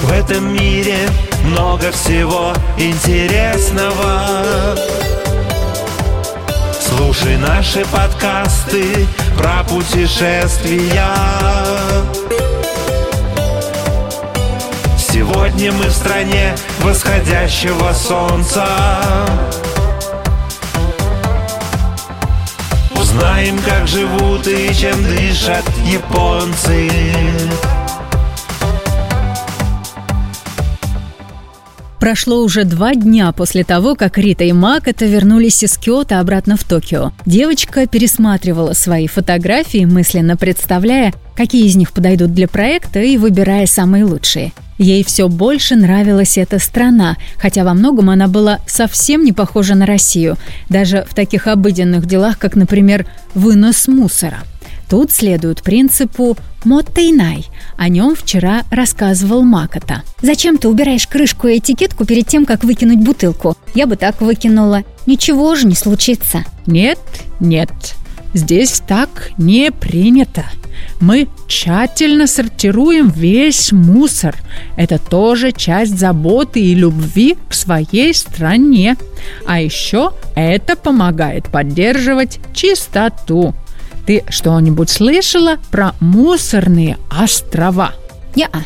В этом мире много всего интересного. Слушай наши подкасты про путешествия. Сегодня мы в стране восходящего солнца. Узнаем, как живут и чем дышат японцы Прошло уже два дня после того, как Рита и Макота вернулись из Киота обратно в Токио. Девочка пересматривала свои фотографии, мысленно представляя, какие из них подойдут для проекта и выбирая самые лучшие. Ей все больше нравилась эта страна, хотя во многом она была совсем не похожа на Россию, даже в таких обыденных делах, как, например, вынос мусора. Тут следуют принципу «моттейнай». О нем вчера рассказывал Макота. «Зачем ты убираешь крышку и этикетку перед тем, как выкинуть бутылку? Я бы так выкинула. Ничего же не случится». Нет, нет, здесь так не принято. Мы тщательно сортируем весь мусор. Это тоже часть заботы и любви к своей стране. А еще это помогает поддерживать чистоту. Ты что-нибудь слышала про мусорные острова? Я-а.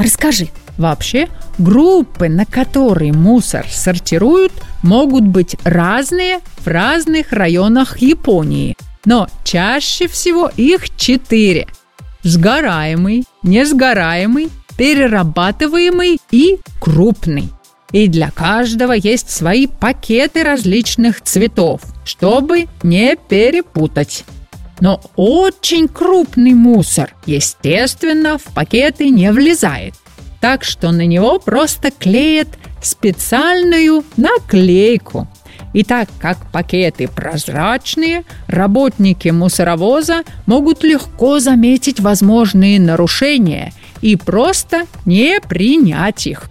Расскажи. Вообще, группы, на которые мусор сортируют, могут быть разные в разных районах Японии. Но чаще всего их четыре. Сгораемый, несгораемый, перерабатываемый и крупный. И для каждого есть свои пакеты различных цветов, чтобы не перепутать. Но очень крупный мусор, естественно, в пакеты не влезает. Так что на него просто клеят специальную наклейку. И так как пакеты прозрачные, работники мусоровоза могут легко заметить возможные нарушения и просто не принять их.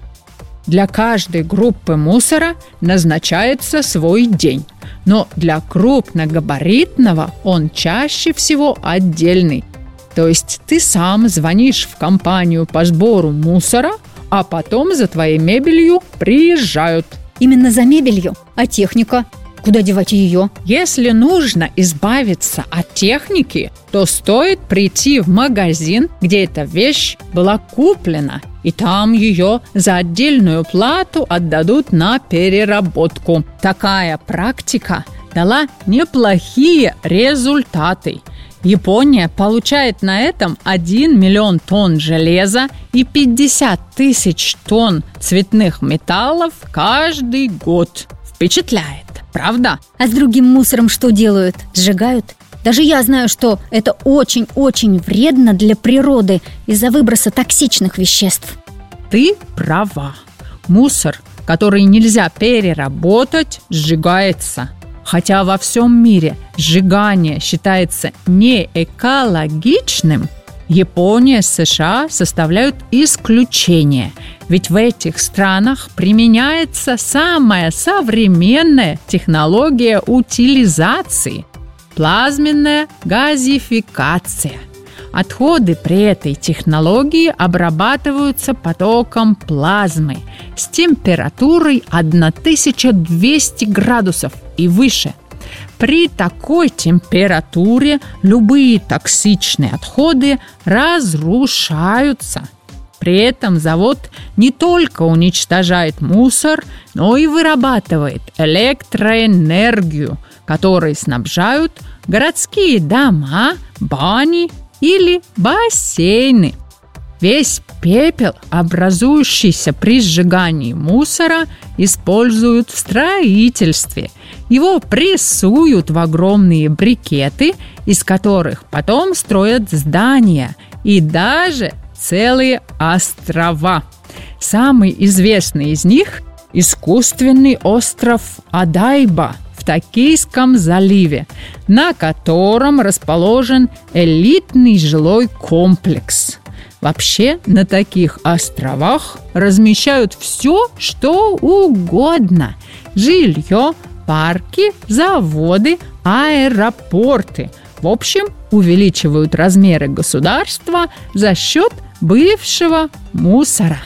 Для каждой группы мусора назначается свой день, но для крупногабаритного он чаще всего отдельный. То есть ты сам звонишь в компанию по сбору мусора, а потом за твоей мебелью приезжают. Именно за мебелью? А техника? Куда девать ее? Если нужно избавиться от техники, то стоит прийти в магазин, где эта вещь была куплена, и там ее за отдельную плату отдадут на переработку. Такая практика дала неплохие результаты. Япония получает на этом 1 миллион тонн железа и 50 тысяч тонн цветных металлов каждый год. Впечатляет, правда? А с другим мусором что делают? Сжигают? Даже я знаю, что это очень-очень вредно для природы из-за выброса токсичных веществ. Ты права. Мусор, который нельзя переработать, сжигается. Хотя во всем мире сжигание считается не экологичным, Япония, США составляют исключение, ведь в этих странах применяется самая современная технология утилизации – плазменная газификация. Отходы при этой технологии обрабатываются потоком плазмы с температурой 1200 градусов и выше – при такой температуре любые токсичные отходы разрушаются. При этом завод не только уничтожает мусор, но и вырабатывает электроэнергию, которой снабжают городские дома, бани или бассейны. Весь пепел, образующийся при сжигании мусора, используют в строительстве. Его прессуют в огромные брикеты, из которых потом строят здания и даже целые острова. Самый известный из них – искусственный остров Адайба в Токийском заливе, на котором расположен элитный жилой комплекс – Вообще на таких островах размещают все, что угодно. Жилье, парки, заводы, аэропорты. В общем, увеличивают размеры государства за счет бывшего мусора.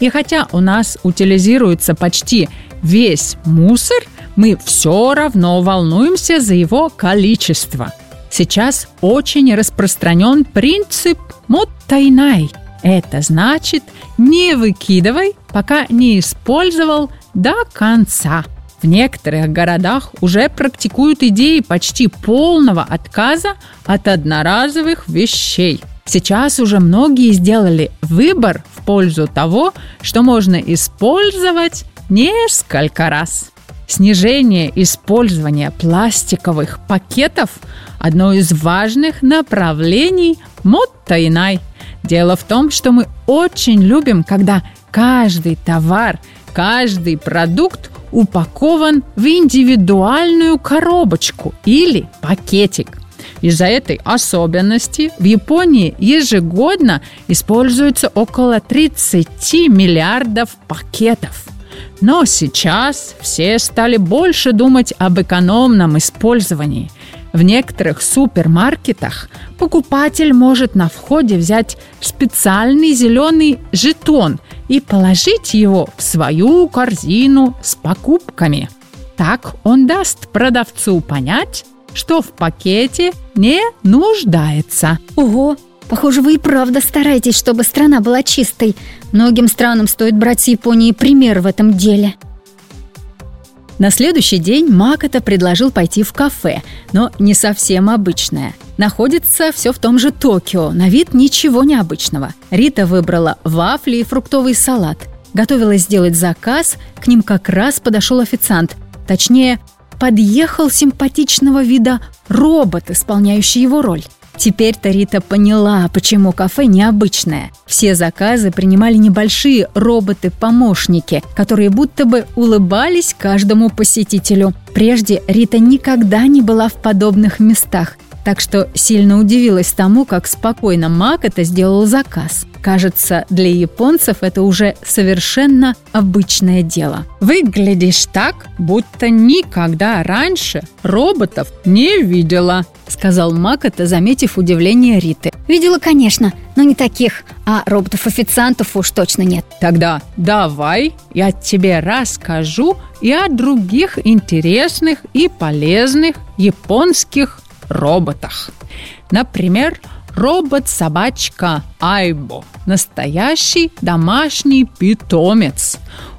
И хотя у нас утилизируется почти весь мусор, мы все равно волнуемся за его количество. Сейчас очень распространен принцип «моттайнай». Это значит «не выкидывай, пока не использовал до конца». В некоторых городах уже практикуют идеи почти полного отказа от одноразовых вещей. Сейчас уже многие сделали выбор в пользу того, что можно использовать несколько раз. Снижение использования пластиковых пакетов – одно из важных направлений Моттайнай. Дело в том, что мы очень любим, когда каждый товар, каждый продукт упакован в индивидуальную коробочку или пакетик. Из-за этой особенности в Японии ежегодно используется около 30 миллиардов пакетов. Но сейчас все стали больше думать об экономном использовании. В некоторых супермаркетах покупатель может на входе взять специальный зеленый жетон и положить его в свою корзину с покупками. Так он даст продавцу понять, что в пакете не нуждается. Ого, похоже, вы и правда стараетесь, чтобы страна была чистой. Многим странам стоит брать с Японии пример в этом деле. На следующий день Макота предложил пойти в кафе, но не совсем обычное. Находится все в том же Токио, на вид ничего необычного. Рита выбрала вафли и фруктовый салат. Готовилась сделать заказ, к ним как раз подошел официант. Точнее, подъехал симпатичного вида робот, исполняющий его роль. Теперь-то Рита поняла, почему кафе необычное. Все заказы принимали небольшие роботы-помощники, которые будто бы улыбались каждому посетителю. Прежде Рита никогда не была в подобных местах, так что сильно удивилась тому, как спокойно Мак это сделал заказ. Кажется, для японцев это уже совершенно обычное дело. Выглядишь так, будто никогда раньше роботов не видела, сказал Макота, заметив удивление Риты. Видела, конечно, но не таких, а роботов-официантов уж точно нет. Тогда давай я тебе расскажу и о других интересных и полезных японских роботах. Например, робот-собачка Айбо – настоящий домашний питомец.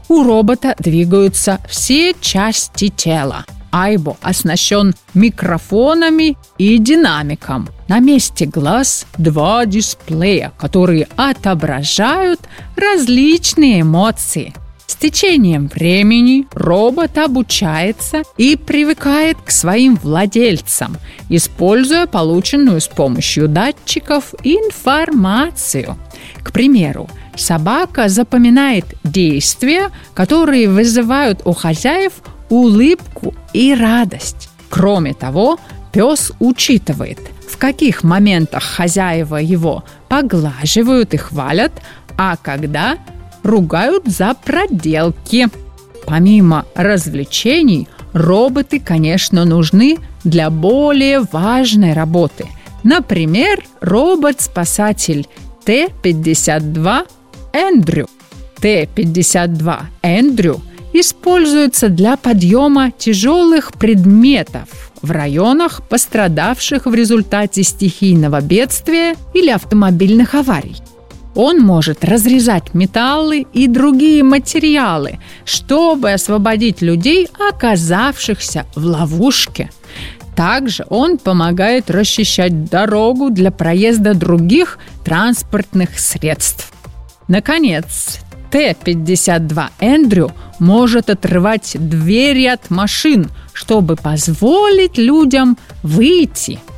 У робота двигаются все части тела. Айбо оснащен микрофонами и динамиком. На месте глаз два дисплея, которые отображают различные эмоции. С течением времени робот обучается и привыкает к своим владельцам, используя полученную с помощью датчиков информацию. К примеру, собака запоминает действия, которые вызывают у хозяев улыбку и радость. Кроме того, пес учитывает, в каких моментах хозяева его поглаживают и хвалят, а когда ругают за проделки. Помимо развлечений, роботы, конечно, нужны для более важной работы. Например, робот-спасатель Т-52 Эндрю. Т-52 Эндрю используется для подъема тяжелых предметов в районах, пострадавших в результате стихийного бедствия или автомобильных аварий. Он может разрезать металлы и другие материалы, чтобы освободить людей, оказавшихся в ловушке. Также он помогает расчищать дорогу для проезда других транспортных средств. Наконец, Т-52 Эндрю может отрывать двери от машин, чтобы позволить людям выйти –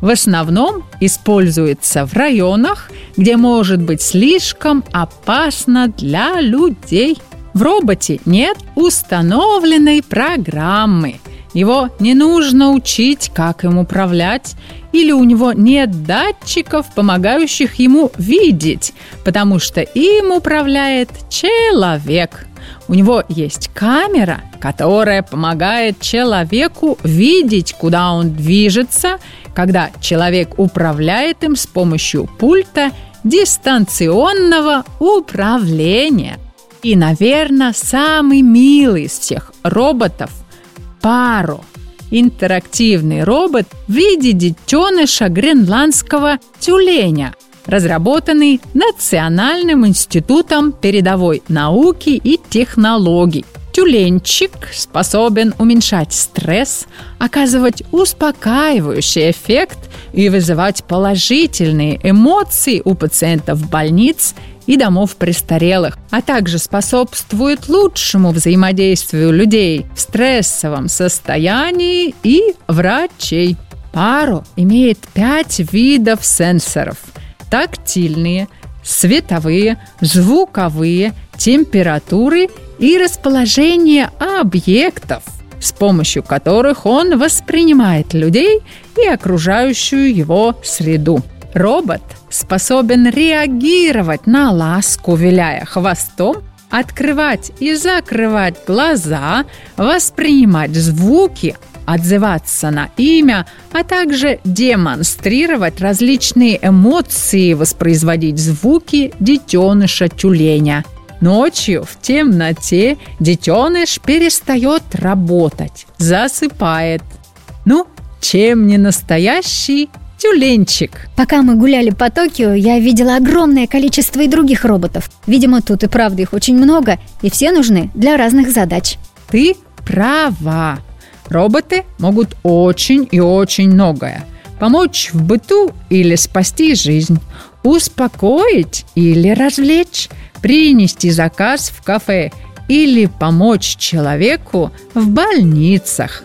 в основном используется в районах, где может быть слишком опасно для людей. В роботе нет установленной программы. Его не нужно учить, как им управлять, или у него нет датчиков, помогающих ему видеть, потому что им управляет человек. У него есть камера, которая помогает человеку видеть, куда он движется когда человек управляет им с помощью пульта дистанционного управления. И, наверное, самый милый из всех роботов – Паро. Интерактивный робот в виде детеныша гренландского тюленя, разработанный Национальным институтом передовой науки и технологий – Тюленчик способен уменьшать стресс, оказывать успокаивающий эффект и вызывать положительные эмоции у пациентов больниц и домов престарелых, а также способствует лучшему взаимодействию людей в стрессовом состоянии и врачей. Пару имеет пять видов сенсоров – тактильные, световые, звуковые, температуры и расположение объектов, с помощью которых он воспринимает людей и окружающую его среду. Робот способен реагировать на ласку, виляя хвостом, открывать и закрывать глаза, воспринимать звуки, отзываться на имя, а также демонстрировать различные эмоции, воспроизводить звуки детеныша тюленя – Ночью в темноте детеныш перестает работать, засыпает. Ну, чем не настоящий тюленчик. Пока мы гуляли по Токио, я видела огромное количество и других роботов. Видимо, тут и правда их очень много, и все нужны для разных задач. Ты права. Роботы могут очень и очень многое. Помочь в быту или спасти жизнь, успокоить или развлечь, принести заказ в кафе или помочь человеку в больницах.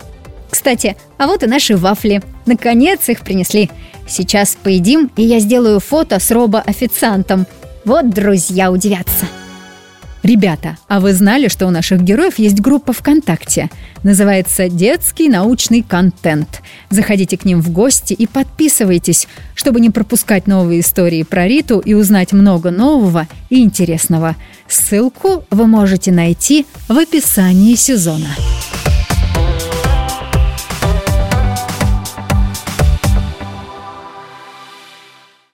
Кстати, а вот и наши вафли. Наконец их принесли. Сейчас поедим, и я сделаю фото с робо-официантом. Вот друзья удивятся. Ребята, а вы знали, что у наших героев есть группа ВКонтакте? Называется «Детский научный контент». Заходите к ним в гости и подписывайтесь, чтобы не пропускать новые истории про Риту и узнать много нового и интересного. Ссылку вы можете найти в описании сезона.